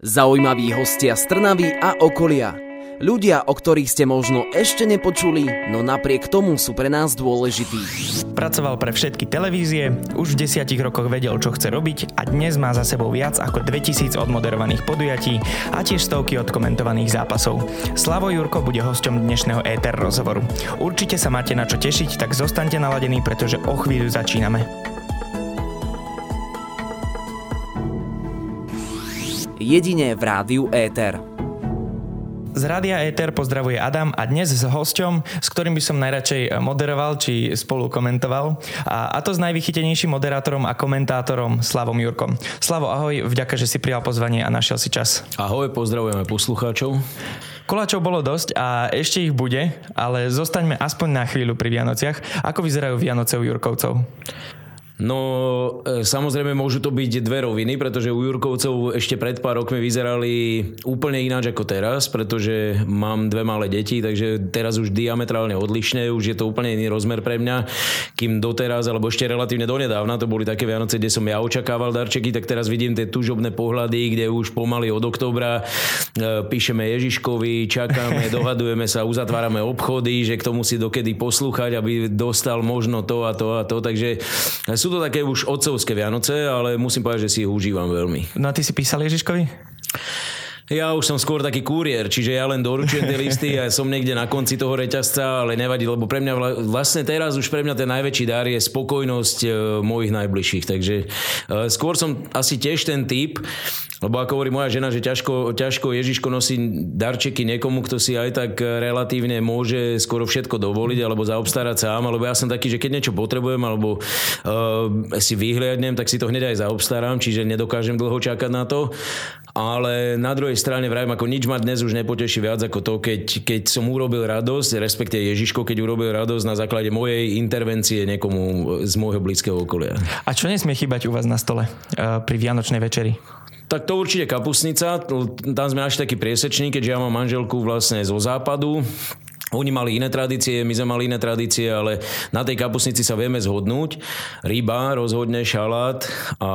Zaujímaví hostia z Trnavy a okolia. Ľudia, o ktorých ste možno ešte nepočuli, no napriek tomu sú pre nás dôležití. Pracoval pre všetky televízie, už v desiatich rokoch vedel, čo chce robiť a dnes má za sebou viac ako 2000 odmoderovaných podujatí a tiež stovky odkomentovaných zápasov. Slavo Jurko bude hosťom dnešného ETR rozhovoru. Určite sa máte na čo tešiť, tak zostaňte naladení, pretože o chvíľu začíname. Jedine v rádiu Éter. Z Rádia Éter pozdravuje Adam a dnes s hosťom, s ktorým by som najradšej moderoval či spolu komentoval. A, a to s najvychytenejším moderátorom a komentátorom Slavom Jurkom. Slavo, ahoj, vďaka, že si prijal pozvanie a našiel si čas. Ahoj, pozdravujeme poslucháčov. Koláčov bolo dosť a ešte ich bude, ale zostaňme aspoň na chvíľu pri Vianociach. Ako vyzerajú Vianoce u Jurkovcov? No, e, samozrejme môžu to byť dve roviny, pretože u Jurkovcov ešte pred pár rokmi vyzerali úplne ináč ako teraz, pretože mám dve malé deti, takže teraz už diametrálne odlišné, už je to úplne iný rozmer pre mňa, kým doteraz, alebo ešte relatívne donedávna, to boli také Vianoce, kde som ja očakával darčeky, tak teraz vidím tie tužobné pohľady, kde už pomaly od oktobra e, píšeme Ježiškovi, čakáme, dohadujeme sa, uzatvárame obchody, že kto musí dokedy poslúchať, aby dostal možno to a to a to, takže sú to také už otcovské Vianoce, ale musím povedať, že si ich užívam veľmi. No a ty si písal Ježiškovi? Ja už som skôr taký kuriér, čiže ja len doručujem tie listy a som niekde na konci toho reťazca, ale nevadí, lebo pre mňa vlastne teraz už pre mňa ten najväčší dar je spokojnosť e, mojich najbližších. Takže e, skôr som asi tiež ten typ, lebo ako hovorí moja žena, že ťažko, ťažko Ježiško nosí darčeky niekomu, kto si aj tak relatívne môže skoro všetko dovoliť alebo zaobstarať sám, alebo ja som taký, že keď niečo potrebujem alebo uh, si vyhliadnem, tak si to hneď aj zaobstarám, čiže nedokážem dlho čakať na to. Ale na druhej strane vrajím, ako nič ma dnes už nepoteší viac ako to, keď, keď som urobil radosť, respektive Ježiško, keď urobil radosť na základe mojej intervencie niekomu z môjho blízkeho okolia. A čo nesmie chýbať u vás na stole uh, pri Vianočnej večeri? Tak to určite kapusnica. Tam sme našli taký priesečník, keďže ja mám manželku vlastne zo západu. Oni mali iné tradície, my sme mali iné tradície, ale na tej kapusnici sa vieme zhodnúť. Ryba, rozhodne šalát a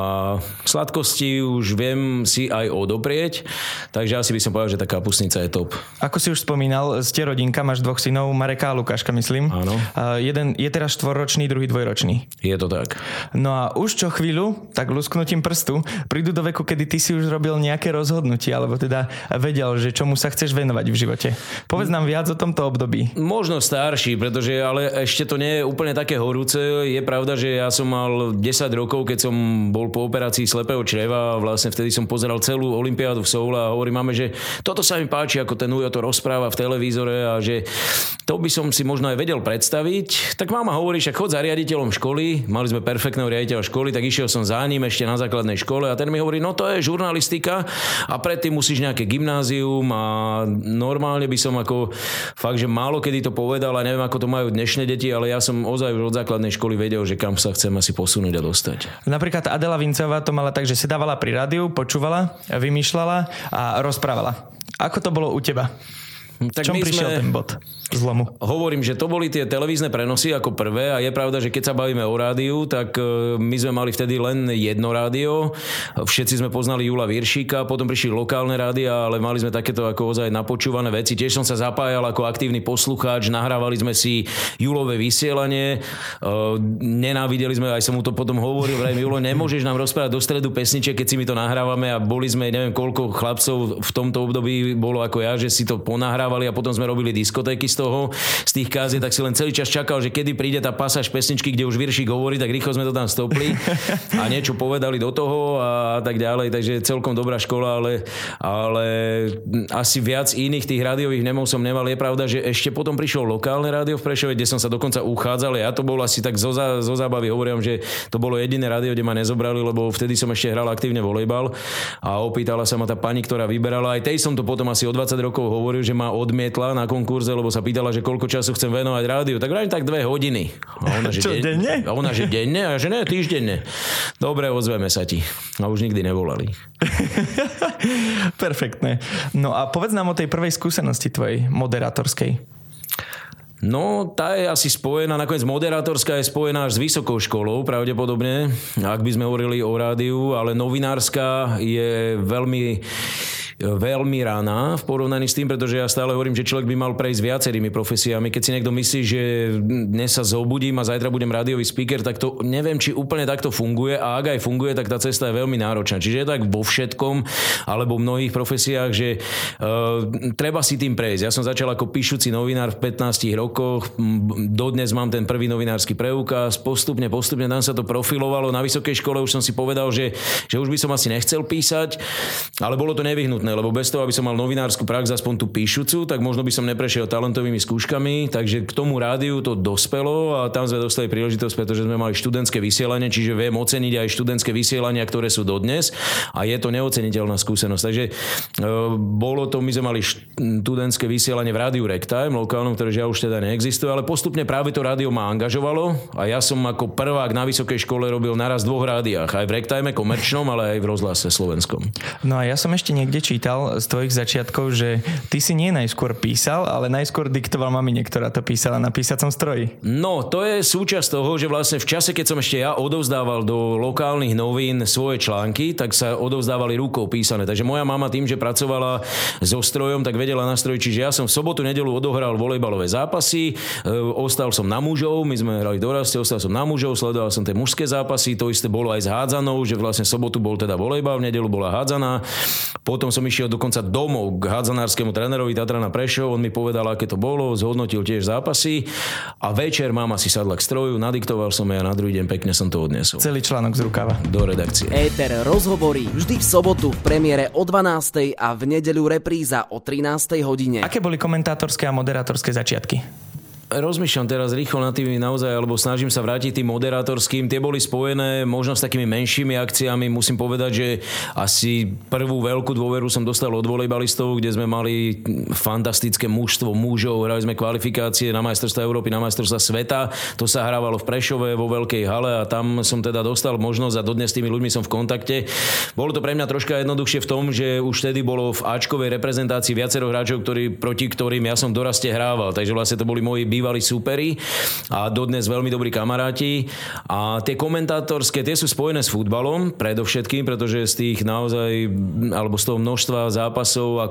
sladkosti už viem si aj odoprieť, takže asi by som povedal, že tá kapusnica je top. Ako si už spomínal, ste rodinka, máš dvoch synov, Mareka a Lukáška, myslím. Áno. Uh, jeden je teraz štvorročný, druhý dvojročný. Je to tak. No a už čo chvíľu, tak lusknutím prstu, prídu do veku, kedy ty si už robil nejaké rozhodnutie, alebo teda vedel, že čomu sa chceš venovať v živote. Povedz nám viac o tomto období období? Možno starší, pretože ale ešte to nie je úplne také horúce. Je pravda, že ja som mal 10 rokov, keď som bol po operácii slepého čreva a vlastne vtedy som pozeral celú Olympiádu v Soule a hovorí máme, že toto sa mi páči, ako ten Ujo to rozpráva v televízore a že to by som si možno aj vedel predstaviť. Tak máma hovorí, že chod za riaditeľom školy, mali sme perfektného riaditeľa školy, tak išiel som za ním ešte na základnej škole a ten mi hovorí, no to je žurnalistika a predtým musíš nejaké gymnázium a normálne by som ako fakt, že málo kedy to povedal a neviem, ako to majú dnešné deti, ale ja som ozaj už od základnej školy vedel, že kam sa chcem asi posunúť a dostať. Napríklad Adela Vincová to mala tak, že sedávala pri rádiu, počúvala, vymýšľala a rozprávala. Ako to bolo u teba? Tak Čom prišiel sme, ten bod zlomu? Hovorím, že to boli tie televízne prenosy ako prvé a je pravda, že keď sa bavíme o rádiu, tak e, my sme mali vtedy len jedno rádio. Všetci sme poznali Jula Viršíka, potom prišli lokálne rádia, ale mali sme takéto ako ozaj napočúvané veci. Tiež som sa zapájal ako aktívny poslucháč, nahrávali sme si Julové vysielanie. E, nenávideli sme, aj som mu to potom hovoril, vraj Julo, nemôžeš nám rozprávať do stredu pesniček, keď si my to nahrávame a boli sme, neviem koľko chlapcov v tomto období bolo ako ja, že si to ponahrávali nahrávali a potom sme robili diskotéky z toho, z tých kázie, tak si len celý čas čakal, že kedy príde tá pasáž pesničky, kde už Viršik hovorí, tak rýchlo sme to tam stopli a niečo povedali do toho a tak ďalej, takže celkom dobrá škola, ale, ale asi viac iných tých rádiových nemov som nemal. Je pravda, že ešte potom prišlo lokálne rádio v Prešove, kde som sa dokonca uchádzal. Ja to bol asi tak zo, zo zábavy, hovorím, že to bolo jediné rádio, kde ma nezobrali, lebo vtedy som ešte hral aktívne volejbal a opýtala sa ma tá pani, ktorá vyberala. Aj tej som to potom asi o 20 rokov hovoril, že ma odmietla na konkurze, lebo sa pýtala, že koľko času chcem venovať rádiu. Tak vrajím tak dve hodiny. A ona, že Čo, deň, denne? A ona, že denne? A ja, že ne, týždenne. Dobre, ozveme sa ti. A už nikdy nevolali. Perfektné. No a povedz nám o tej prvej skúsenosti tvojej moderátorskej. No, tá je asi spojená, nakoniec moderátorská je spojená až s vysokou školou, pravdepodobne, ak by sme hovorili o rádiu, ale novinárska je veľmi veľmi raná v porovnaní s tým, pretože ja stále hovorím, že človek by mal prejsť viacerými profesiami. Keď si niekto myslí, že dnes sa zobudím a zajtra budem rádiový speaker, tak to neviem, či úplne takto funguje a ak aj funguje, tak tá cesta je veľmi náročná. Čiže je tak vo všetkom alebo v mnohých profesiách, že uh, treba si tým prejsť. Ja som začal ako píšuci novinár v 15 rokoch, dodnes mám ten prvý novinársky preukaz, postupne, postupne tam sa to profilovalo. Na vysokej škole už som si povedal, že, že už by som asi nechcel písať, ale bolo to nevyhnutné, lebo bez toho, aby som mal novinárskú prax, aspoň tú píšucu, tak možno by som neprešiel talentovými skúškami, takže k tomu rádiu to dospelo a tam sme dostali príležitosť, pretože sme mali študentské vysielanie, čiže viem oceniť aj študentské vysielania, ktoré sú dodnes a je to neoceniteľná skúsenosť. Takže e, bolo to, my sme mali študentské vysielanie v rádiu Rectime, lokálnom, ktoré žiaľ už teda neexistuje, ale postupne práve to rádio ma angažovalo a ja som ako prvák na vysokej škole robil naraz v dvoch rádiách, aj v Rectime komerčnom, ale aj v rozhlase slovenskom. No a ja som ešte niekde čítal z tvojich začiatkov, že ty si nie najskôr písal, ale najskôr diktoval mamine, ktorá to písala na písacom stroji. No, to je súčasť toho, že vlastne v čase, keď som ešte ja odovzdával do lokálnych novín svoje články, tak sa odovzdávali rukou písané. Takže moja mama tým, že pracovala so strojom, tak vedela nastrojiť. Čiže ja som v sobotu, nedelu odohral volejbalové zápasy, e, ostal som na mužov, my sme hrali doraste, ostal som na mužov, sledoval som tie mužské zápasy, to isté bolo aj s hádzanou, že vlastne sobotu bol teda volejbal, v nedelu bola hádzaná. Potom som išiel dokonca domov k hádzanárskému trénerovi Tatrana Prešov, on mi povedal, aké to bolo, zhodnotil tiež zápasy a večer mama si sadla k stroju, nadiktoval som ja a na druhý deň pekne som to odniesol. Celý článok z rukava. Do redakcie. Éter rozhovorí vždy v sobotu v premiére o 12. a v nedeľu repríza o 13. hodine. Aké boli komentátorské a moderátorské začiatky? Rozmýšľam teraz rýchlo na tými naozaj, alebo snažím sa vrátiť tým moderátorským. Tie boli spojené možno s takými menšími akciami. Musím povedať, že asi prvú veľkú dôveru som dostal od volejbalistov, kde sme mali fantastické mužstvo mužov. Hrali sme kvalifikácie na majstrovstvá Európy, na majstrovstvá sveta. To sa hrávalo v Prešove vo veľkej hale a tam som teda dostal možnosť a dodnes s tými ľuďmi som v kontakte. Bolo to pre mňa troška jednoduchšie v tom, že už vtedy bolo v Ačkovej reprezentácii viacero hráčov, ktorí, proti ktorým ja som doraste hrával. Takže vlastne to boli moji bývalí súperi a dodnes veľmi dobrí kamaráti. A tie komentátorské, tie sú spojené s futbalom predovšetkým, pretože z tých naozaj, alebo z toho množstva zápasov a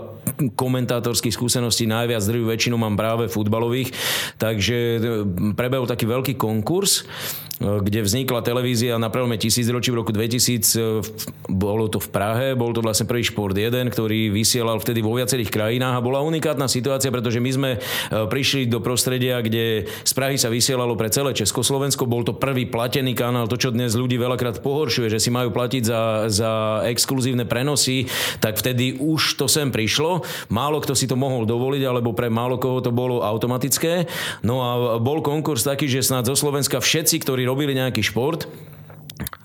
komentátorských skúseností najviac druhú väčšinu mám práve futbalových. Takže prebehol taký veľký konkurs, kde vznikla televízia na prelome tisícročí v roku 2000. Bolo to v Prahe, bol to vlastne prvý Šport 1, ktorý vysielal vtedy vo viacerých krajinách a bola unikátna situácia, pretože my sme prišli do prostredia, kde z Prahy sa vysielalo pre celé Československo. Bol to prvý platený kanál, to čo dnes ľudí veľakrát pohoršuje, že si majú platiť za, za exkluzívne prenosy, tak vtedy už to sem prišlo. Málo kto si to mohol dovoliť, alebo pre málo koho to bolo automatické. No a bol konkurs taký, že snad zo Slovenska všetci, ktorí robili nejaký šport,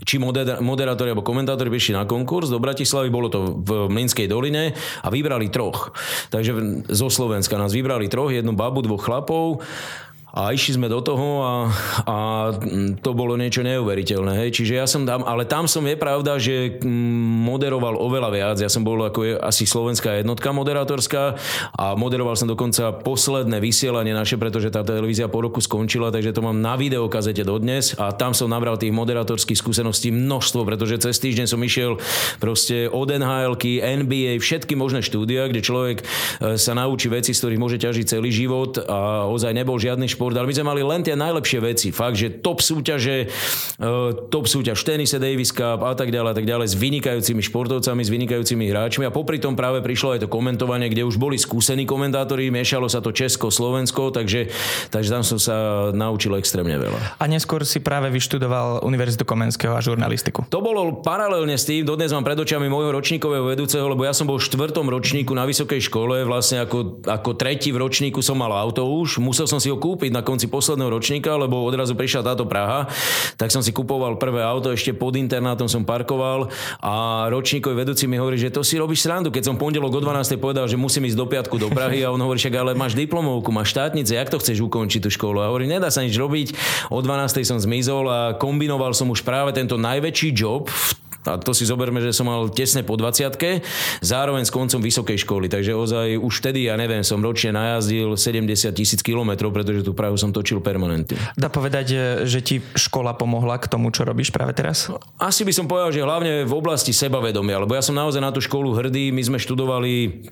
či moderátori alebo komentátori prišli na konkurs do Bratislavy, bolo to v Mlinskej doline a vybrali troch. Takže zo Slovenska nás vybrali troch, jednu babu, dvoch chlapov a išli sme do toho a, a to bolo niečo neuveriteľné. Hej. Čiže ja som tam, ale tam som je pravda, že moderoval oveľa viac. Ja som bol ako je, asi slovenská jednotka moderátorská a moderoval som dokonca posledné vysielanie naše, pretože tá televízia po roku skončila, takže to mám na videokazete dodnes a tam som nabral tých moderátorských skúseností množstvo, pretože cez týždeň som išiel proste od nhl NBA, všetky možné štúdia, kde človek e, sa naučí veci, z ktorých môže ťažiť celý život a ozaj nebol žiadny šport, ale my sme mali len tie najlepšie veci. Fakt, že top súťaže, e, top súťaž v tenise Davis Cup a tak ďalej, a tak ďalej s vynikajúcimi športovcami, s vynikajúcimi hráčmi a popri tom práve prišlo aj to komentovanie, kde už boli skúsení komentátori, miešalo sa to Česko, Slovensko, takže, takže tam som sa naučil extrémne veľa. A neskôr si práve vyštudoval Univerzitu Komenského a žurnalistiku. To bolo paralelne s tým, dodnes mám pred očami môjho ročníkového vedúceho, lebo ja som bol v štvrtom ročníku na vysokej škole, vlastne ako, ako tretí v ročníku som mal auto už, musel som si ho kúpiť kúpiť na konci posledného ročníka, lebo odrazu prišla táto Praha, tak som si kupoval prvé auto, ešte pod internátom som parkoval a ročníkový vedúci mi hovorí, že to si robíš srandu. Keď som pondelok o 12. povedal, že musím ísť do piatku do Prahy a on hovorí, však ale máš diplomovku, máš štátnice, jak to chceš ukončiť tú školu? A hovorí, nedá sa nič robiť. O 12. som zmizol a kombinoval som už práve tento najväčší job v A to si zoberme, že som mal tesne po 20 zároveň s koncom vysokej školy. Takže ozaj už vtedy, ja neviem, som ročne najazdil 70 tisíc kilometrov, pretože tú Prahu som točil permanentne. Dá povedať, že ti škola pomohla k tomu, čo robíš práve teraz? Asi by som povedal, že hlavne v oblasti sebavedomia, lebo ja som naozaj na tú školu hrdý. My sme študovali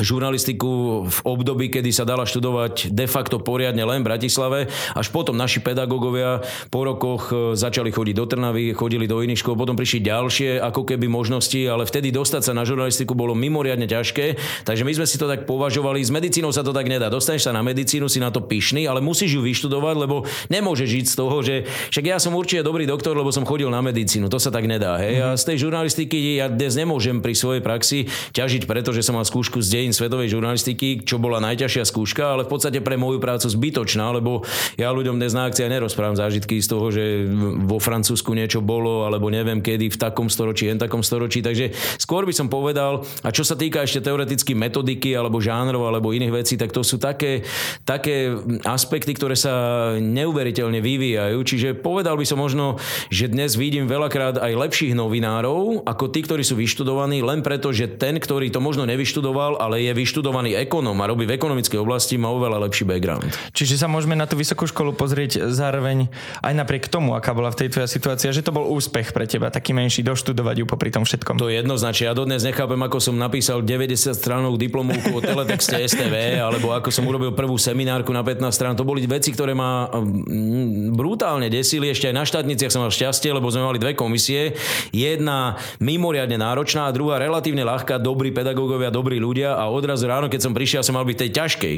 žurnalistiku v období, kedy sa dala študovať de facto poriadne len v Bratislave. Až potom naši pedagógovia po rokoch e, začali chodiť do Trnavy, chodili do iných škôl, potom prišli ďalšie ako keby možnosti, ale vtedy dostať sa na žurnalistiku bolo mimoriadne ťažké, takže my sme si to tak považovali. S medicínou sa to tak nedá. Dostaneš sa na medicínu, si na to pyšný, ale musíš ju vyštudovať, lebo nemôžeš žiť z toho, že však ja som určite dobrý doktor, lebo som chodil na medicínu. To sa tak nedá. Hej? Mm-hmm. A z tej žurnalistiky ja dnes nemôžem pri svojej praxi ťažiť, pretože som mal skúšku z dejín svetovej žurnalistiky, čo bola najťažšia skúška, ale v podstate pre moju prácu zbytočná, lebo ja ľuďom dnes na akcii nerozprávam zážitky z toho, že vo Francúzsku niečo bolo, alebo neviem kedy, v takom storočí, en takom storočí. Takže skôr by som povedal, a čo sa týka ešte teoreticky metodiky, alebo žánrov, alebo iných vecí, tak to sú také, také aspekty, ktoré sa neuveriteľne vyvíjajú. Čiže povedal by som možno, že dnes vidím veľakrát aj lepších novinárov, ako tí, ktorí sú vyštudovaní, len preto, že ten, ktorý to možno nevyštudoval, ale ale je vyštudovaný ekonom a robí v ekonomickej oblasti, má oveľa lepší background. Čiže sa môžeme na tú vysokú školu pozrieť zároveň aj napriek tomu, aká bola v tej tvojej situácii, že to bol úspech pre teba, taký menší, doštudovať ju popri tom všetkom. To je jednoznačne. Ja dodnes nechápem, ako som napísal 90 stranovú diplomovku o teletexte STV, alebo ako som urobil prvú seminárku na 15 strán. To boli veci, ktoré ma mm, brutálne desili. Ešte aj na štátniciach som mal šťastie, lebo sme mali dve komisie. Jedna mimoriadne náročná a druhá relatívne ľahká, dobrí pedagógovia, dobrí ľudia a odrazu ráno, keď som prišiel, som mal byť tej ťažkej.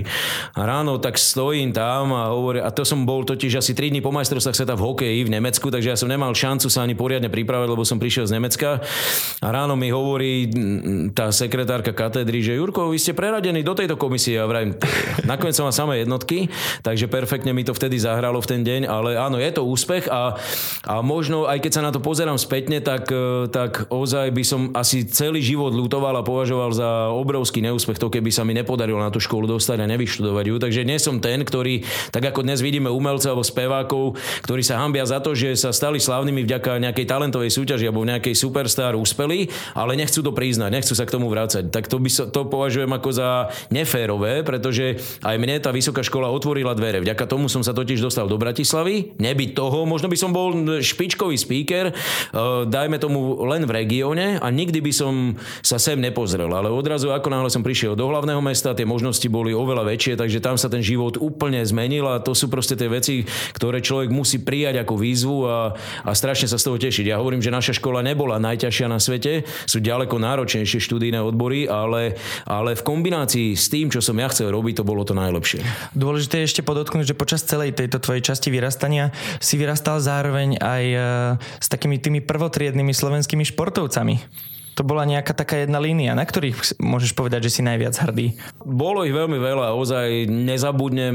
A ráno tak stojím tam a hovorím, a to som bol totiž asi 3 dní po majstrovstvách sveta v hokeji v Nemecku, takže ja som nemal šancu sa ani poriadne pripravať, lebo som prišiel z Nemecka. A ráno mi hovorí tá sekretárka katedry, že Jurko, vy ste preradení do tejto komisie. A vrajím, nakoniec som mal samé jednotky, takže perfektne mi to vtedy zahralo v ten deň, ale áno, je to úspech a, a možno aj keď sa na to pozerám spätne, tak, tak ozaj by som asi celý život lutoval a považoval za obrovský neúspech to, keby sa mi nepodarilo na tú školu dostať a nevyštudovať ju. Takže nie som ten, ktorý, tak ako dnes vidíme umelcov alebo spevákov, ktorí sa hambia za to, že sa stali slávnymi vďaka nejakej talentovej súťaži alebo nejakej superstar úspeli, ale nechcú to priznať, nechcú sa k tomu vrácať. Tak to, by sa, to považujem ako za neférové, pretože aj mne tá vysoká škola otvorila dvere. Vďaka tomu som sa totiž dostal do Bratislavy. Nebyť toho, možno by som bol špičkový speaker, eh, dajme tomu len v regióne a nikdy by som sa sem nepozrel. Ale odrazu, ako náhle som prišiel do hlavného mesta, tie možnosti boli oveľa väčšie, takže tam sa ten život úplne zmenil a to sú proste tie veci, ktoré človek musí prijať ako výzvu a, a strašne sa z toho tešiť. Ja hovorím, že naša škola nebola najťažšia na svete, sú ďaleko náročnejšie študijné odbory, ale, ale v kombinácii s tým, čo som ja chcel robiť, to bolo to najlepšie. Dôležité je ešte podotknúť, že počas celej tejto tvojej časti vyrastania si vyrastal zároveň aj e, s takými tými prvotriednymi slovenskými športovcami to bola nejaká taká jedna línia, na ktorých môžeš povedať, že si najviac hrdý? Bolo ich veľmi veľa, ozaj nezabudnem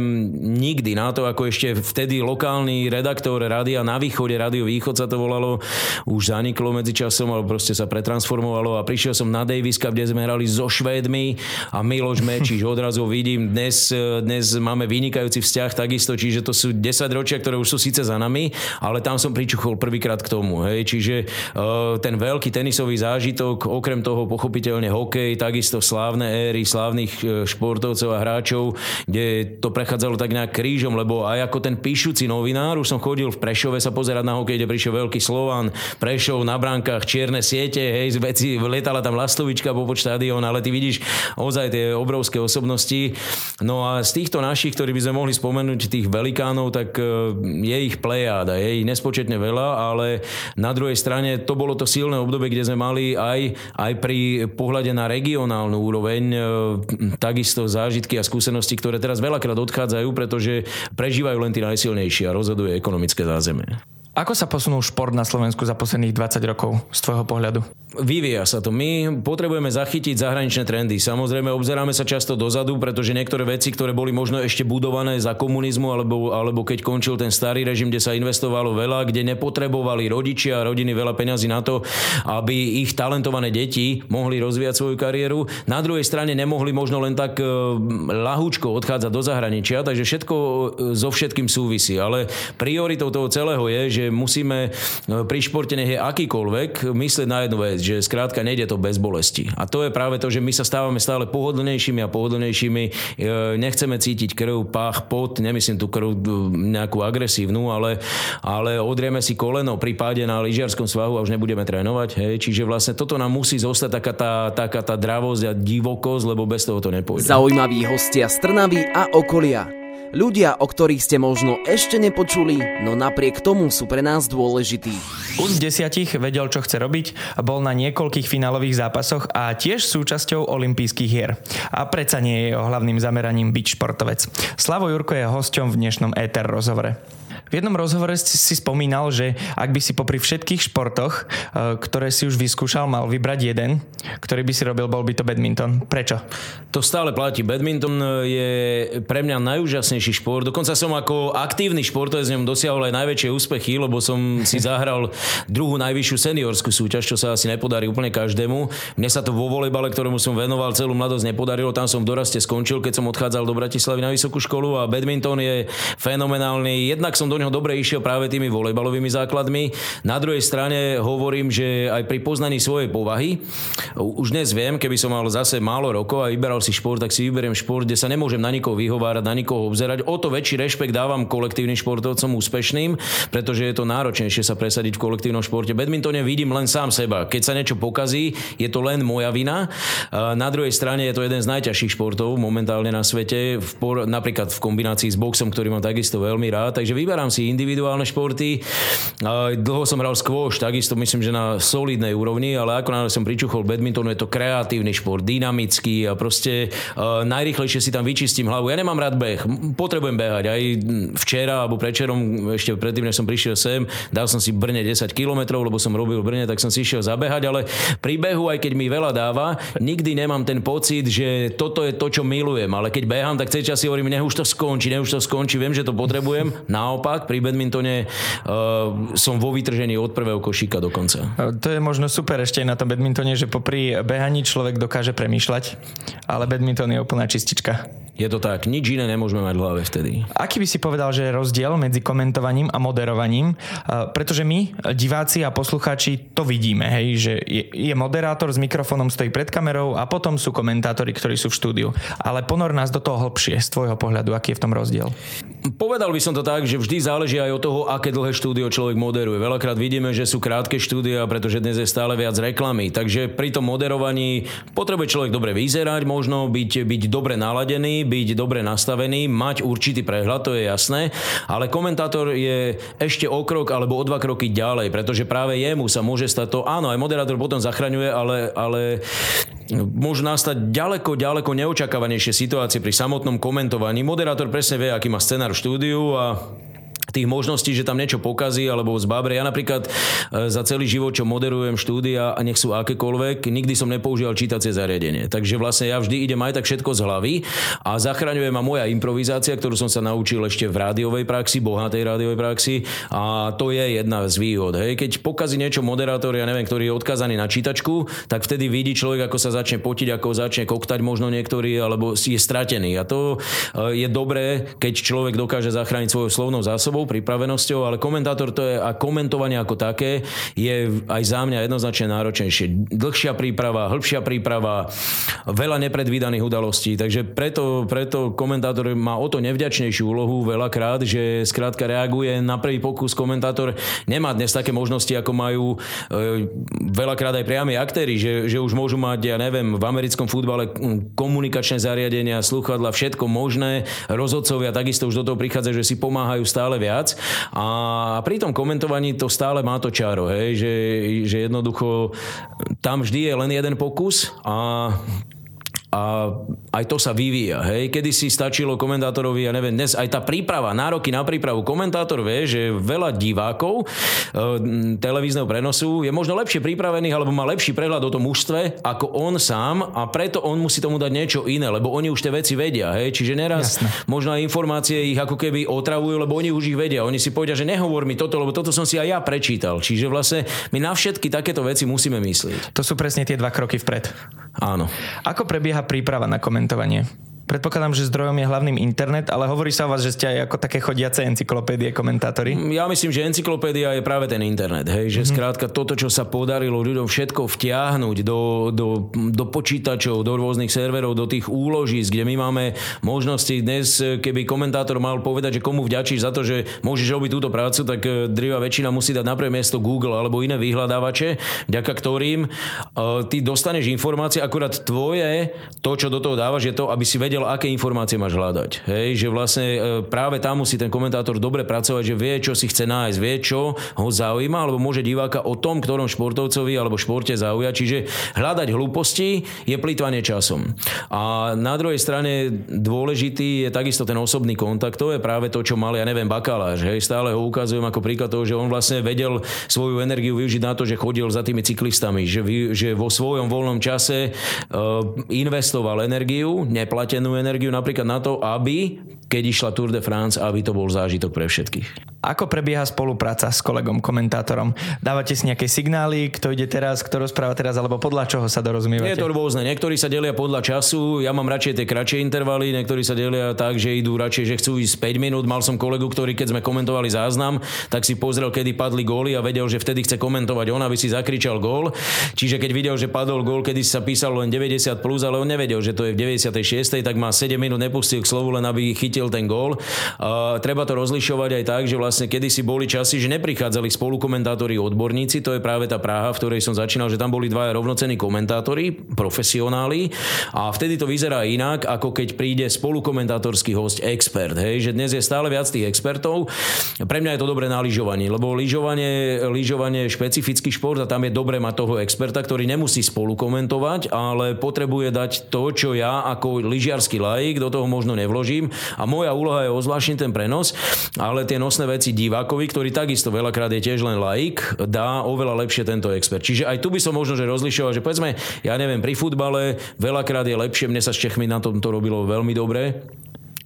nikdy na to, ako ešte vtedy lokálny redaktor rádia na východe, Radio Východ sa to volalo, už zaniklo medzi časom, ale proste sa pretransformovalo a prišiel som na Davis Cup, kde sme hrali so Švédmi a Miloš Mečiš odrazu vidím, dnes, dnes máme vynikajúci vzťah takisto, čiže to sú 10 ročia, ktoré už sú síce za nami, ale tam som pričuchol prvýkrát k tomu. Hej. Čiže uh, ten veľký tenisový zážitok zážitok, okrem toho pochopiteľne hokej, takisto slávne éry, slávnych e, športovcov a hráčov, kde to prechádzalo tak nejak krížom, lebo aj ako ten píšuci novinár, už som chodil v Prešove sa pozerať na hokej, kde prišiel veľký Slován, Prešov na bránkach, čierne siete, hej, veci, letala tam lastovička po štadión, ale ty vidíš ozaj tie obrovské osobnosti. No a z týchto našich, ktorí by sme mohli spomenúť, tých velikánov, tak e, je ich plejáda, je ich nespočetne veľa, ale na druhej strane to bolo to silné obdobie, kde sme mali aj aj, aj pri pohľade na regionálnu úroveň e, takisto zážitky a skúsenosti, ktoré teraz veľakrát odchádzajú, pretože prežívajú len tí najsilnejší a rozhoduje ekonomické zázemie. Ako sa posunul šport na Slovensku za posledných 20 rokov z tvojho pohľadu? Vyvíja sa to. My potrebujeme zachytiť zahraničné trendy. Samozrejme, obzeráme sa často dozadu, pretože niektoré veci, ktoré boli možno ešte budované za komunizmu, alebo, alebo keď končil ten starý režim, kde sa investovalo veľa, kde nepotrebovali rodičia a rodiny veľa peňazí na to, aby ich talentované deti mohli rozvíjať svoju kariéru. Na druhej strane nemohli možno len tak e, lahúčko odchádzať do zahraničia, takže všetko e, so všetkým súvisí. Ale prioritou toho celého je, že musíme pri športe nech je akýkoľvek myslieť na jednu vec, že skrátka nejde to bez bolesti. A to je práve to, že my sa stávame stále pohodlnejšími a pohodlnejšími. Nechceme cítiť krv, pach, pot, nemyslím tú krv nejakú agresívnu, ale, ale odrieme si koleno pri páde na lyžiarskom svahu a už nebudeme trénovať. Hej. Čiže vlastne toto nám musí zostať taká tá, taká tá dravosť a divokosť, lebo bez toho to nepôjde. Zaujímaví hostia z Trnavy a okolia. Ľudia, o ktorých ste možno ešte nepočuli, no napriek tomu sú pre nás dôležití. Už desiatich vedel, čo chce robiť, bol na niekoľkých finálových zápasoch a tiež súčasťou olympijských hier. A predsa nie je jeho hlavným zameraním byť športovec. Slavo Jurko je hosťom v dnešnom Éter rozhovore. V jednom rozhovore si spomínal, že ak by si popri všetkých športoch, e, ktoré si už vyskúšal, mal vybrať jeden, ktorý by si robil, bol by to badminton. Prečo? To stále platí. Badminton je pre mňa najúžasnejší šport. Dokonca som ako aktívny športovec z ňom dosiahol aj najväčšie úspechy, lebo som si zahral druhú najvyššiu seniorskú súťaž, čo sa asi nepodarí úplne každému. Mne sa to vo volejbale, ktorému som venoval celú mladosť, nepodarilo. Tam som v doraste skončil, keď som odchádzal do Bratislavy na vysokú školu a badminton je fenomenálny. Jednak som do neho dobre išiel práve tými volejbalovými základmi. Na druhej strane hovorím, že aj pri poznaní svojej povahy, už dnes viem, keby som mal zase málo rokov a vyberal si šport, tak si vyberiem šport, kde sa nemôžem na nikoho vyhovárať, na nikoho obzerať. O to väčší rešpekt dávam kolektívnym športovcom úspešným, pretože je to náročnejšie sa presadiť v kolektívnom športe. Badmintone vidím len sám seba. Keď sa niečo pokazí, je to len moja vina. Na druhej strane je to jeden z najťažších športov momentálne na svete, v, napríklad v kombinácii s boxom, ktorý mám takisto veľmi rád. Takže vyberám hrám si individuálne športy. Dlho som hral squash, takisto myslím, že na solidnej úrovni, ale ako náhle som pričuchol badminton, je to kreatívny šport, dynamický a proste najrychlejšie si tam vyčistím hlavu. Ja nemám rád beh, potrebujem behať. Aj včera alebo prečerom, ešte predtým, než som prišiel sem, dal som si Brne 10 km, lebo som robil v Brne, tak som si išiel zabehať, ale pri behu, aj keď mi veľa dáva, nikdy nemám ten pocit, že toto je to, čo milujem. Ale keď behám, tak cez čas si hovorím, nech už to skončí, nech už to skončí, viem, že to potrebujem. Naopak, naopak pri badmintone uh, som vo vytržení od prvého košíka dokonca. To je možno super ešte na tom badmintone, že popri behaní človek dokáže premýšľať, ale badminton je úplná čistička. Je to tak, nič iné nemôžeme mať v hlave vtedy. Aký by si povedal, že je rozdiel medzi komentovaním a moderovaním? Pretože my, diváci a poslucháči, to vidíme, hej, že je, moderátor s mikrofónom, stojí pred kamerou a potom sú komentátori, ktorí sú v štúdiu. Ale ponor nás do toho hlbšie, z tvojho pohľadu, aký je v tom rozdiel? Povedal by som to tak, že vždy záleží aj od toho, aké dlhé štúdio človek moderuje. Veľakrát vidíme, že sú krátke štúdia, pretože dnes je stále viac reklamy. Takže pri tom moderovaní potrebuje človek dobre vyzerať, možno byť, byť dobre naladený, byť dobre nastavený, mať určitý prehľad, to je jasné, ale komentátor je ešte o krok alebo o dva kroky ďalej, pretože práve jemu sa môže stať to, áno, aj moderátor potom zachraňuje, ale, ale môžu nastať ďaleko, ďaleko neočakávanejšie situácie pri samotnom komentovaní. Moderátor presne vie, aký má scenár v štúdiu a tých možností, že tam niečo pokazí alebo zbabre. Ja napríklad e, za celý život, čo moderujem štúdia a nech sú akékoľvek, nikdy som nepoužíval čítacie zariadenie. Takže vlastne ja vždy idem aj tak všetko z hlavy a zachraňuje ma moja improvizácia, ktorú som sa naučil ešte v rádiovej praxi, bohatej rádiovej praxi a to je jedna z výhod. Hej. Keď pokazí niečo moderátor, ja neviem, ktorý je odkazaný na čítačku, tak vtedy vidí človek, ako sa začne potiť, ako začne koktať možno niektorý, alebo je stratený. A to e, je dobré, keď človek dokáže zachrániť svoju slovnou zásobou prípravou, pripravenosťou, ale komentátor to je a komentovanie ako také je aj za mňa jednoznačne náročnejšie. Dlhšia príprava, hĺbšia príprava, veľa nepredvídaných udalostí, takže preto, preto komentátor má o to nevďačnejšiu úlohu veľakrát, že skrátka reaguje na prvý pokus. Komentátor nemá dnes také možnosti, ako majú e, veľakrát aj priami aktéry, že, že už môžu mať, ja neviem, v americkom futbale komunikačné zariadenia, sluchadla, všetko možné. Rozhodcovia takisto už do toho prichádza, že si pomáhajú stále viac viac. A pri tom komentovaní to stále má to čaro, hej, že, že jednoducho tam vždy je len jeden pokus a a aj to sa vyvíja. Hej. Kedy si stačilo komentátorovi, ja neviem, dnes aj tá príprava, nároky na prípravu. Komentátor vie, že veľa divákov e, televízneho prenosu je možno lepšie pripravených alebo má lepší prehľad o tom mužstve ako on sám a preto on musí tomu dať niečo iné, lebo oni už tie veci vedia. Hej. Čiže neraz Jasne. možno aj informácie ich ako keby otravujú, lebo oni už ich vedia. Oni si povedia, že nehovor mi toto, lebo toto som si aj ja prečítal. Čiže vlastne my na všetky takéto veci musíme myslieť. To sú presne tie dva kroky vpred. Áno. Ako prebieha príprava na komentovanie? Predpokladám, že zdrojom je hlavným internet, ale hovorí sa o vás, že ste aj ako také chodiace encyklopédie, komentátori. Mm, ja myslím, že encyklopédia je práve ten internet. Hej? Že mm-hmm. skrátka toto, čo sa podarilo ľuďom všetko vtiahnuť do, do, do počítačov, do rôznych serverov, do tých úložíc, kde my máme možnosti dnes, keby komentátor mal povedať, že komu vďačíš za to, že môžeš robiť túto prácu, tak eh, drvá väčšina musí dať na miesto Google alebo iné vyhľadávače, vďaka ktorým uh, ty dostaneš informácie, akurát tvoje, to, čo do toho dávaš, je to, aby si vedel, aké informácie máš hľadať. Hej, že vlastne e, práve tam musí ten komentátor dobre pracovať, že vie, čo si chce nájsť, vie, čo ho zaujíma, alebo môže diváka o tom, ktorom športovcovi alebo športe zaujať. Čiže hľadať hlúposti je plýtvanie časom. A na druhej strane dôležitý je takisto ten osobný kontakt. To je práve to, čo mal, ja neviem, bakalář. Hej, stále ho ukazujem ako príklad toho, že on vlastne vedel svoju energiu využiť na to, že chodil za tými cyklistami, že, že vo svojom voľnom čase uh, investoval energiu, neplatenú energiu napríklad na to, aby keď išla Tour de France, aby to bol zážitok pre všetkých. Ako prebieha spolupráca s kolegom, komentátorom? Dávate si nejaké signály, kto ide teraz, kto rozpráva teraz, alebo podľa čoho sa dorozumievate? Je to rôzne. Niektorí sa delia podľa času, ja mám radšej tie kratšie intervaly, niektorí sa delia tak, že idú radšej, že chcú ísť 5 minút. Mal som kolegu, ktorý keď sme komentovali záznam, tak si pozrel, kedy padli góly a vedel, že vtedy chce komentovať on, aby si zakričal gól. Čiže keď videl, že padol gól, kedy sa písalo len 90 plus, ale on nevedel, že to je v 96. tak má 7 minút nepustil k slovu, len aby chytil ten gól. Uh, treba to rozlišovať aj tak, že vlastne kedysi boli časy, že neprichádzali spolukomentátori odborníci, to je práve tá Praha, v ktorej som začínal, že tam boli dvaja rovnocenní komentátori, profesionáli a vtedy to vyzerá inak, ako keď príde spolukomentátorský host, expert, hej, že dnes je stále viac tých expertov. Pre mňa je to dobré na lyžovanie, lebo lyžovanie, lyžovanie je špecifický šport a tam je dobré mať toho experta, ktorý nemusí spolu komentovať, ale potrebuje dať to, čo ja ako lyžiarsky laik do toho možno nevložím a moja úloha je ozvláštniť ten prenos, ale tie nosné veci divákovi, ktorý takisto veľakrát je tiež len laik, dá oveľa lepšie tento expert. Čiže aj tu by som možno že rozlišoval, že povedzme, ja neviem, pri futbale veľakrát je lepšie, mne sa s Čechmi na tom to robilo veľmi dobre,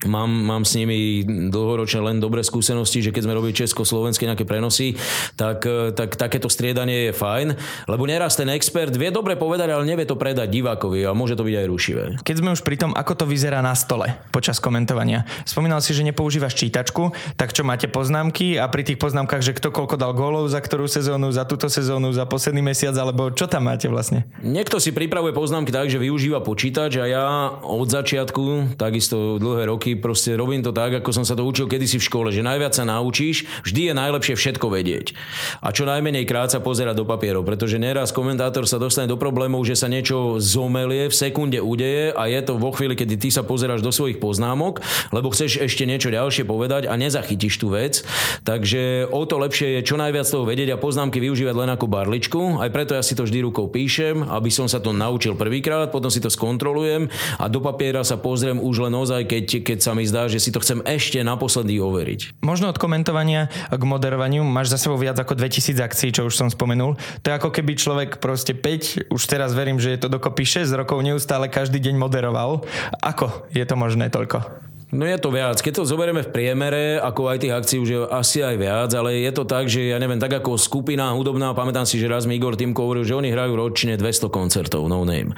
Mám, mám s nimi dlhoročne len dobré skúsenosti, že keď sme robili česko-slovenské nejaké prenosy, tak, e, tak takéto striedanie je fajn, lebo neraz ten expert vie dobre povedať, ale nevie to predať divákovi a môže to byť aj rušivé. Keď sme už pri tom, ako to vyzerá na stole počas komentovania. Spomínal si, že nepoužívaš čítačku, tak čo máte poznámky a pri tých poznámkach, že kto koľko dal gólov za ktorú sezónu, za túto sezónu, za posledný mesiac, alebo čo tam máte vlastne? Niekto si pripravuje poznámky tak, že využíva počítač a ja od začiatku, takisto dlhé roky proste robím to tak, ako som sa to učil kedysi v škole, že najviac sa naučíš, vždy je najlepšie všetko vedieť. A čo najmenej krát sa pozerať do papierov, pretože neraz komentátor sa dostane do problémov, že sa niečo zomelie, v sekunde udeje a je to vo chvíli, kedy ty sa pozeráš do svojich poznámok, lebo chceš ešte niečo ďalšie povedať a nezachytíš tú vec. Takže o to lepšie je čo najviac toho vedieť a poznámky využívať len ako barličku. Aj preto ja si to vždy rukou píšem, aby som sa to naučil prvýkrát, potom si to skontrolujem a do papiera sa pozriem už len ozaj, keď, keď sa mi zdá, že si to chcem ešte naposledy overiť. Možno od komentovania k moderovaniu máš za sebou viac ako 2000 akcií, čo už som spomenul. To je ako keby človek proste 5, už teraz verím, že je to dokopy 6 rokov neustále každý deň moderoval. Ako je to možné toľko? No je to viac. Keď to zoberieme v priemere, ako aj tých akcií už je asi aj viac, ale je to tak, že ja neviem, tak ako skupina hudobná, pamätám si, že raz mi Igor Timko hovoril, že oni hrajú ročne 200 koncertov, no name.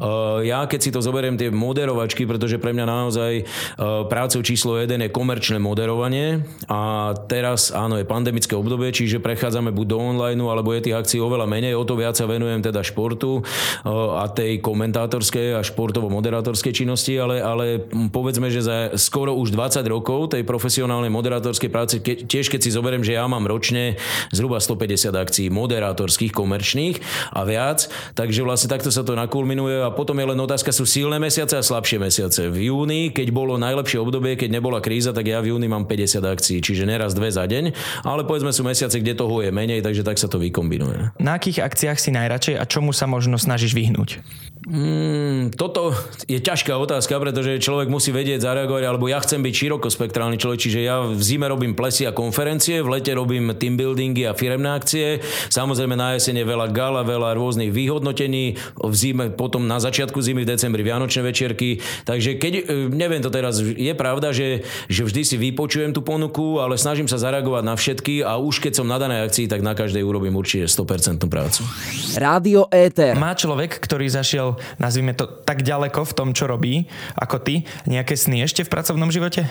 Uh, ja keď si to zoberiem tie moderovačky, pretože pre mňa naozaj uh, prácou číslo 1 je komerčné moderovanie a teraz áno je pandemické obdobie, čiže prechádzame buď do online, alebo je tých akcií oveľa menej, o to viac sa venujem teda športu uh, a tej komentátorskej a športovo-moderátorskej činnosti, ale, ale povedzme, že za skoro už 20 rokov tej profesionálnej moderátorskej práce, ke, tiež keď si zoberiem, že ja mám ročne zhruba 150 akcií moderátorských, komerčných a viac, takže vlastne takto sa to nakulminuje a potom je len otázka, sú silné mesiace a slabšie mesiace. V júni, keď bolo najlepšie obdobie, keď nebola kríza, tak ja v júni mám 50 akcií, čiže neraz dve za deň, ale povedzme sú mesiace, kde toho je menej, takže tak sa to vykombinuje. Na akých akciách si najradšej a čomu sa možno snažíš vyhnúť? Mm, toto je ťažká otázka, pretože človek musí vedieť zareagovať, alebo ja chcem byť širokospektrálny človek, čiže ja v zime robím plesy a konferencie, v lete robím team buildingy a firemné akcie, samozrejme na jesene veľa gala, veľa rôznych vyhodnotení, v zime, potom na začiatku zimy, v decembri vianočné večierky, takže keď, e, neviem to teraz, je pravda, že, že vždy si vypočujem tú ponuku, ale snažím sa zareagovať na všetky a už keď som na danej akcii, tak na každej urobím určite 100% prácu. Rádio ET. Má človek, ktorý zašiel nazvime to, tak ďaleko v tom, čo robí, ako ty. Nejaké sny ešte v pracovnom živote?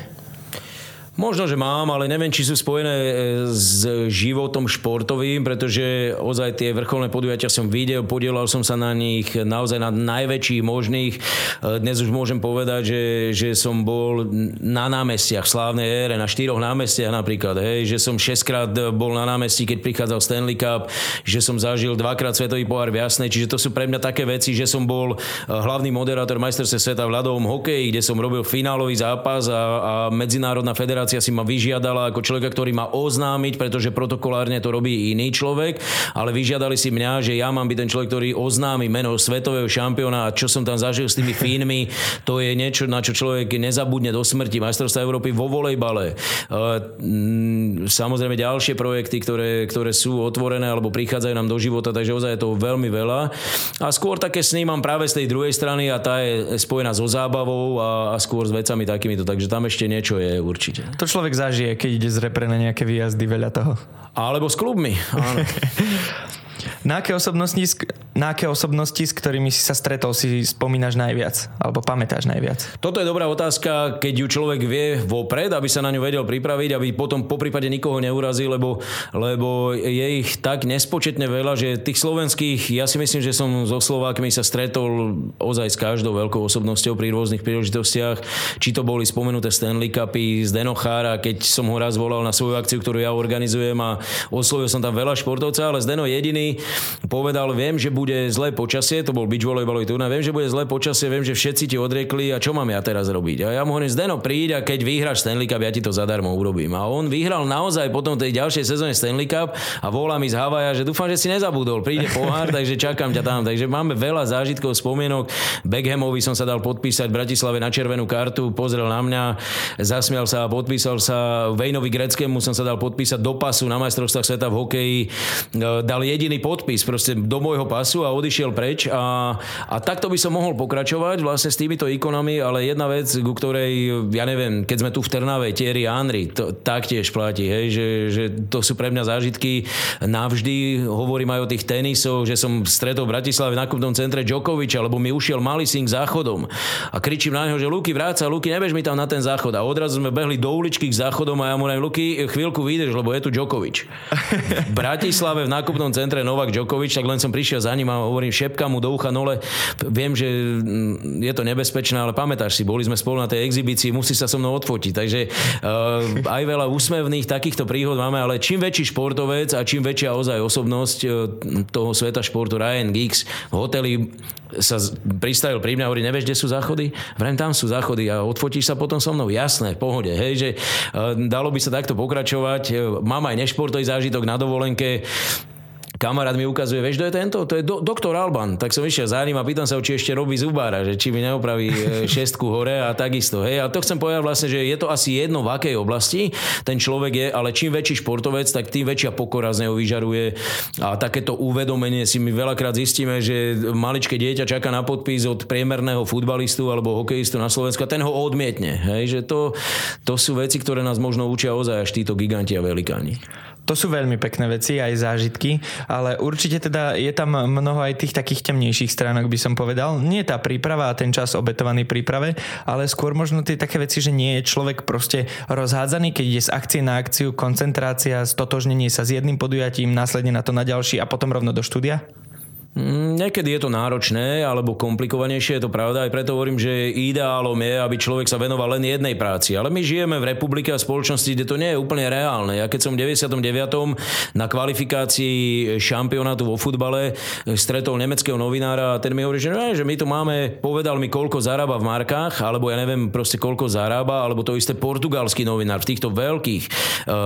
Možno, že mám, ale neviem, či sú spojené e, s životom športovým, pretože ozaj tie vrcholné podujatia som videl, podielal som sa na nich naozaj na najväčších možných. E, dnes už môžem povedať, že, že som bol na námestiach, v slávnej ére, na štyroch námestiach napríklad, hej, že som šestkrát bol na námestí, keď prichádzal Stanley Cup, že som zažil dvakrát svetový pohár v Jasnej, čiže to sú pre mňa také veci, že som bol e, hlavný moderátor majstrovstve sveta v ľadovom hokeji, kde som robil finálový zápas a, a medzinárodná federácia federácia si ma vyžiadala ako človeka, ktorý má oznámiť, pretože protokolárne to robí iný človek, ale vyžiadali si mňa, že ja mám byť ten človek, ktorý oznámi meno svetového šampióna a čo som tam zažil s tými Fínmi, to je niečo, na čo človek nezabudne do smrti. Majstrovstvá Európy vo volejbale. E, samozrejme ďalšie projekty, ktoré, ktoré sú otvorené alebo prichádzajú nám do života, takže ozaj je to veľmi veľa. A skôr také sny mám práve z tej druhej strany a tá je spojená so zábavou a, a skôr s vecami takýmito, takže tam ešte niečo je určite. To človek zažije, keď ide z repre na nejaké výjazdy, veľa toho. Alebo s klubmi, áno. Na aké, osobnosti, na aké osobnosti, s ktorými si sa stretol, si spomínaš najviac? Alebo pamätáš najviac? Toto je dobrá otázka, keď ju človek vie vopred, aby sa na ňu vedel pripraviť, aby potom po prípade nikoho neurazil, lebo, lebo je ich tak nespočetne veľa, že tých slovenských, ja si myslím, že som so Slovákmi sa stretol ozaj s každou veľkou osobnosťou pri rôznych príležitostiach. Či to boli spomenuté Stanley Cupy z Denochára, keď som ho raz volal na svoju akciu, ktorú ja organizujem a oslovil som tam veľa športovcov, ale Zdeno jediný povedal, viem, že bude zlé počasie, to bol beach volejbalový turnaj, viem, že bude zlé počasie, viem, že všetci ti odriekli a čo mám ja teraz robiť? A ja mu hovorím, Zdeno, príď a keď vyhráš Stanley Cup, ja ti to zadarmo urobím. A on vyhral naozaj potom tej ďalšej sezóne Stanley Cup a volá mi z Havaja, že dúfam, že si nezabudol, príde pohár, takže čakám ťa tam. Takže máme veľa zážitkov, spomienok. Beckhamovi som sa dal podpísať v Bratislave na červenú kartu, pozrel na mňa, zasmial sa a podpísal sa. Vejnovi Greckému som sa dal podpísať do pasu na majstrovstvách sveta v hokeji. Dal jediný podpis proste do môjho pasu a odišiel preč. A, a takto by som mohol pokračovať vlastne s týmito ikonami, ale jedna vec, ku ktorej, ja neviem, keď sme tu v Trnave, Thierry Henry, to taktiež platí, hej, že, že to sú pre mňa zážitky. Navždy, hovorím aj o tých tenisoch, že som stretol v Bratislave na nákupnom centre Djokoviča, lebo mi ušiel malý syn záchodom. A kričím na neho, že Luky vráca, Luky, nebež mi tam na ten záchod. A odrazu sme behli do uličky k záchodom a ja mu Luky, chvíľku vydrž, lebo je tu Djokovič. V Bratislave v nákupnom centre Novak Djokovic, tak len som prišiel za ním a hovorím, šepka mu do ucha nole. Viem, že mm, je to nebezpečné, ale pamätáš si, boli sme spolu na tej exibícii, musí sa so mnou odfotiť. Takže uh, aj veľa úsmevných takýchto príhod máme, ale čím väčší športovec a čím väčšia ozaj osobnosť uh, toho sveta športu, Ryan Giggs v hoteli sa pristavil pri mňa a hovorí, nevieš, kde sú záchody? Vrem, tam sú záchody a odfotíš sa potom so mnou. Jasné, v pohode. Hej, že uh, dalo by sa takto pokračovať. Mám aj nešportový zážitok na dovolenke kamarát mi ukazuje, vieš, kto je tento? To je do, doktor Alban. Tak som išiel za ním a pýtam sa, či ešte robí zubára, že či mi neopraví e, šestku hore a takisto. Hej. A to chcem povedať vlastne, že je to asi jedno, v akej oblasti ten človek je, ale čím väčší športovec, tak tým väčšia pokora z neho vyžaruje. A takéto uvedomenie si my veľakrát zistíme, že maličké dieťa čaká na podpis od priemerného futbalistu alebo hokejistu na Slovensku a ten ho odmietne. Hej. Že to, to sú veci, ktoré nás možno učia ozaj až títo giganti a velikáni. To sú veľmi pekné veci, aj zážitky, ale určite teda je tam mnoho aj tých takých temnejších stránok, by som povedal. Nie tá príprava a ten čas obetovaný príprave, ale skôr možno tie také veci, že nie je človek proste rozhádzaný, keď ide z akcie na akciu, koncentrácia, stotožnenie sa s jedným podujatím, následne na to na ďalší a potom rovno do štúdia? Mm, niekedy je to náročné alebo komplikovanejšie, je to pravda, aj preto hovorím, že ideálom je, aby človek sa venoval len jednej práci. Ale my žijeme v republike a spoločnosti, kde to nie je úplne reálne. Ja keď som v 99. na kvalifikácii šampionátu vo futbale stretol nemeckého novinára a ten mi hovorí, že, ne, že my tu máme, povedal mi, koľko zarába v markách, alebo ja neviem proste koľko zarába, alebo to isté portugalský novinár v týchto veľkých e,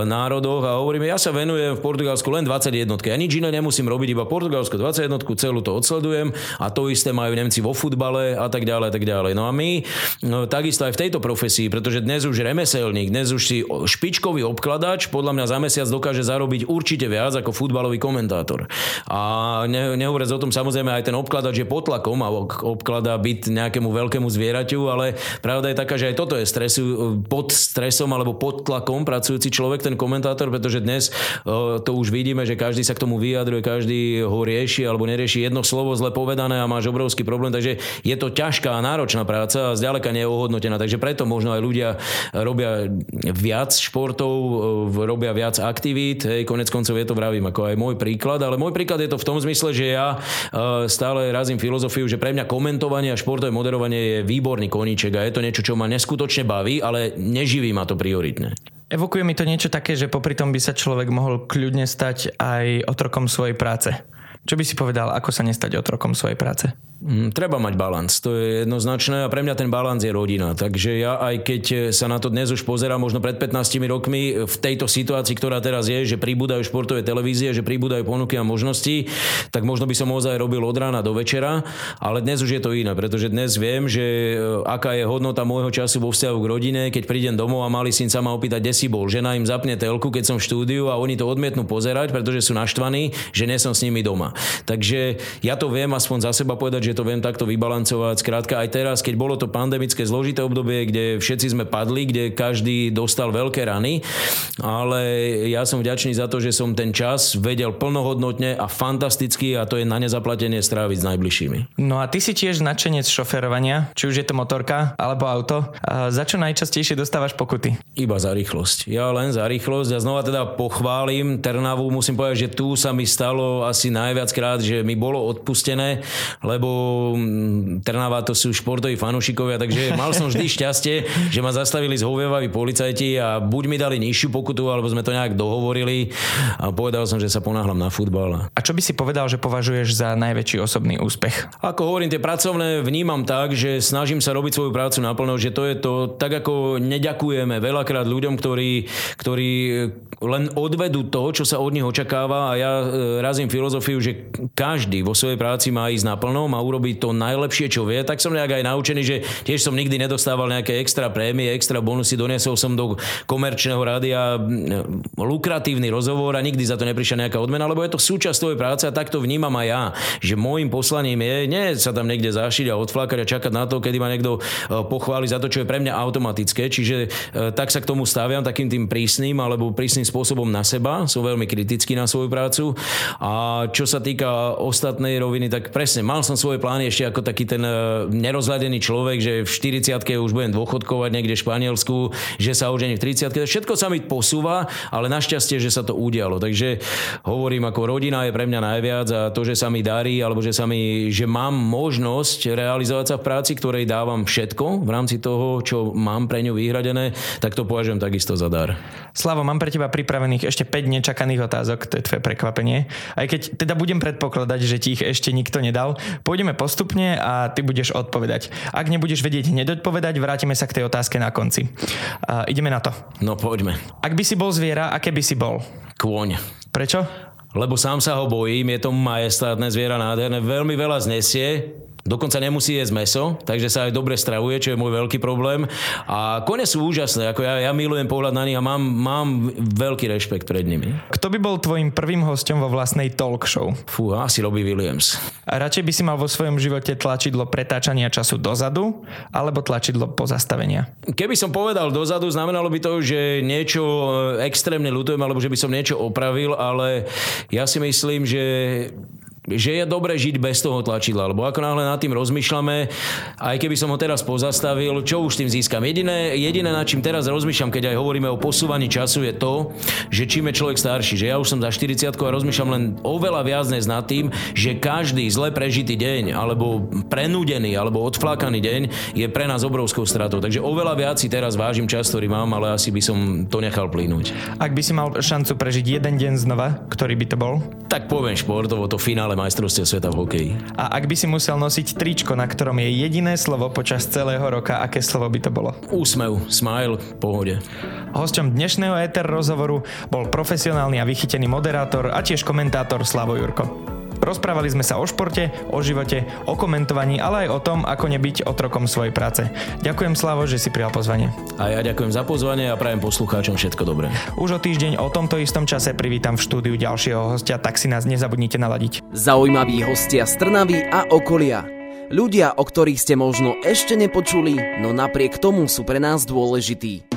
národoch a hovorím, ja sa venujem v Portugalsku len 21. Ja nič iné nemusím robiť, iba Portugalsko 21 celú to odsledujem a to isté majú Nemci vo futbale a tak ďalej tak ďalej. No a my no, takisto aj v tejto profesii, pretože dnes už remeselník, dnes už si špičkový obkladač podľa mňa za mesiac dokáže zarobiť určite viac ako futbalový komentátor. A ne, nehovoriac o tom samozrejme aj ten obkladač je pod tlakom a obkladá byt nejakému veľkému zvieraťu, ale pravda je taká, že aj toto je stresu, pod stresom alebo pod tlakom pracujúci človek, ten komentátor, pretože dnes to už vidíme, že každý sa k tomu vyjadruje, každý ho rieši alebo nerieši rieši jedno slovo zle povedané a máš obrovský problém, takže je to ťažká a náročná práca a zďaleka nie. Takže preto možno aj ľudia robia viac športov, robia viac aktivít, hej, konec koncov je to vravím ako aj môj príklad, ale môj príklad je to v tom zmysle, že ja stále razím filozofiu, že pre mňa komentovanie a športové moderovanie je výborný koníček a je to niečo, čo ma neskutočne baví, ale neživí ma to prioritne. Evokuje mi to niečo také, že popri tom by sa človek mohol kľudne stať aj otrokom svojej práce. Čo by si povedal, ako sa nestať otrokom svojej práce? Mm, treba mať balans, to je jednoznačné a pre mňa ten balans je rodina. Takže ja aj keď sa na to dnes už pozerám, možno pred 15 rokmi v tejto situácii, ktorá teraz je, že pribúdajú športové televízie, že pribúdajú ponuky a možnosti, tak možno by som ozaj robil od rána do večera, ale dnes už je to iné, pretože dnes viem, že e, aká je hodnota môjho času vo vzťahu k rodine, keď prídem domov a malý syn sa ma opýta, kde si bol. Žena im zapne telku, keď som v štúdiu a oni to odmietnú pozerať, pretože sú naštvaní, že nie som s nimi doma. Takže ja to viem aspoň za seba povedať, že to viem takto vybalancovať. Skrátka aj teraz, keď bolo to pandemické zložité obdobie, kde všetci sme padli, kde každý dostal veľké rany, ale ja som vďačný za to, že som ten čas vedel plnohodnotne a fantasticky a to je na nezaplatenie stráviť s najbližšími. No a ty si tiež nadšenec šoferovania, či už je to motorka alebo auto. A za čo najčastejšie dostávaš pokuty? Iba za rýchlosť. Ja len za rýchlosť. Ja znova teda pochválim Trnavu. Musím povedať, že tu sa mi stalo asi najviac krát, že mi bolo odpustené, lebo mm, Trnava to sú športoví fanúšikovia, takže mal som vždy šťastie, že ma zastavili zhovievaví policajti a buď mi dali nižšiu pokutu, alebo sme to nejak dohovorili a povedal som, že sa ponáhľam na futbal. A čo by si povedal, že považuješ za najväčší osobný úspech? Ako hovorím, tie pracovné vnímam tak, že snažím sa robiť svoju prácu naplno, že to je to, tak ako neďakujeme veľakrát ľuďom, ktorí, ktorí len odvedú to, čo sa od nich očakáva a ja e, razím filozofiu, že každý vo svojej práci má ísť naplno, má urobiť to najlepšie, čo vie, tak som nejak aj naučený, že tiež som nikdy nedostával nejaké extra prémie, extra bonusy, doniesol som do komerčného rádia lukratívny rozhovor a nikdy za to neprišla nejaká odmena, lebo je to súčasť tvojej práce a tak to vnímam aj ja, že môjim poslaním je nie sa tam niekde zašiť a odflákať a čakať na to, kedy ma niekto e, pochváli za to, čo je pre mňa automatické. Čiže e, tak sa k tomu staviam takým tým prísnym alebo prísnym spôsobom na seba, som veľmi kritický na svoju prácu. A čo sa týka týka ostatnej roviny, tak presne, mal som svoje plány ešte ako taký ten e, nerozhľadený človek, že v 40 už budem dôchodkovať niekde v Španielsku, že sa ožení v 30 Všetko sa mi posúva, ale našťastie, že sa to udialo. Takže hovorím, ako rodina je pre mňa najviac a to, že sa mi darí, alebo že, sa mi, že mám možnosť realizovať sa v práci, ktorej dávam všetko v rámci toho, čo mám pre ňu vyhradené, tak to považujem takisto za dar. Slavo, mám pre teba pripravených ešte 5 nečakaných otázok, to je tvoje prekvapenie. Aj keď teda budem predpokladať, že ti ich ešte nikto nedal. Pôjdeme postupne a ty budeš odpovedať. Ak nebudeš vedieť hneď odpovedať, vrátime sa k tej otázke na konci. Uh, ideme na to. No poďme. Ak by si bol zviera, aké by si bol? Kôň. Prečo? Lebo sám sa ho bojím, je to majestátne zviera nádherné, veľmi veľa znesie, Dokonca nemusí jesť meso, takže sa aj dobre stravuje, čo je môj veľký problém. A kone sú úžasné, ako ja, ja milujem pohľad na nich a mám, mám veľký rešpekt pred nimi. Kto by bol tvojim prvým hostom vo vlastnej talk show? Fú, asi Robbie Williams. A radšej by si mal vo svojom živote tlačidlo pretáčania času dozadu alebo tlačidlo pozastavenia? Keby som povedal dozadu, znamenalo by to, že niečo eh, extrémne ľutujem alebo že by som niečo opravil, ale ja si myslím, že že je dobre žiť bez toho tlačidla, lebo ako náhle nad tým rozmýšľame, aj keby som ho teraz pozastavil, čo už tým získam. Jediné, jediné nad čím teraz rozmýšľam, keď aj hovoríme o posúvaní času, je to, že čím je človek starší, že ja už som za 40 a rozmýšľam len oveľa viac dnes nad tým, že každý zle prežitý deň, alebo prenúdený, alebo odflákaný deň je pre nás obrovskou stratou. Takže oveľa viac si teraz vážim čas, ktorý mám, ale asi by som to nechal plynúť. Ak by si mal šancu prežiť jeden deň znova, ktorý by to bol? Tak poviem športovo, to finále majstrovstiev sveta v hokeji. A ak by si musel nosiť tričko, na ktorom je jediné slovo počas celého roka, aké slovo by to bolo? Úsmev, smile, pohode. Hosťom dnešného ETR rozhovoru bol profesionálny a vychytený moderátor a tiež komentátor Slavo Jurko. Rozprávali sme sa o športe, o živote, o komentovaní, ale aj o tom, ako nebyť otrokom svojej práce. Ďakujem Slavo, že si prijal pozvanie. A ja ďakujem za pozvanie a prajem poslucháčom všetko dobré. Už o týždeň o tomto istom čase privítam v štúdiu ďalšieho hostia, tak si nás nezabudnite naladiť. Zaujímaví hostia z Trnavy a okolia. Ľudia, o ktorých ste možno ešte nepočuli, no napriek tomu sú pre nás dôležití.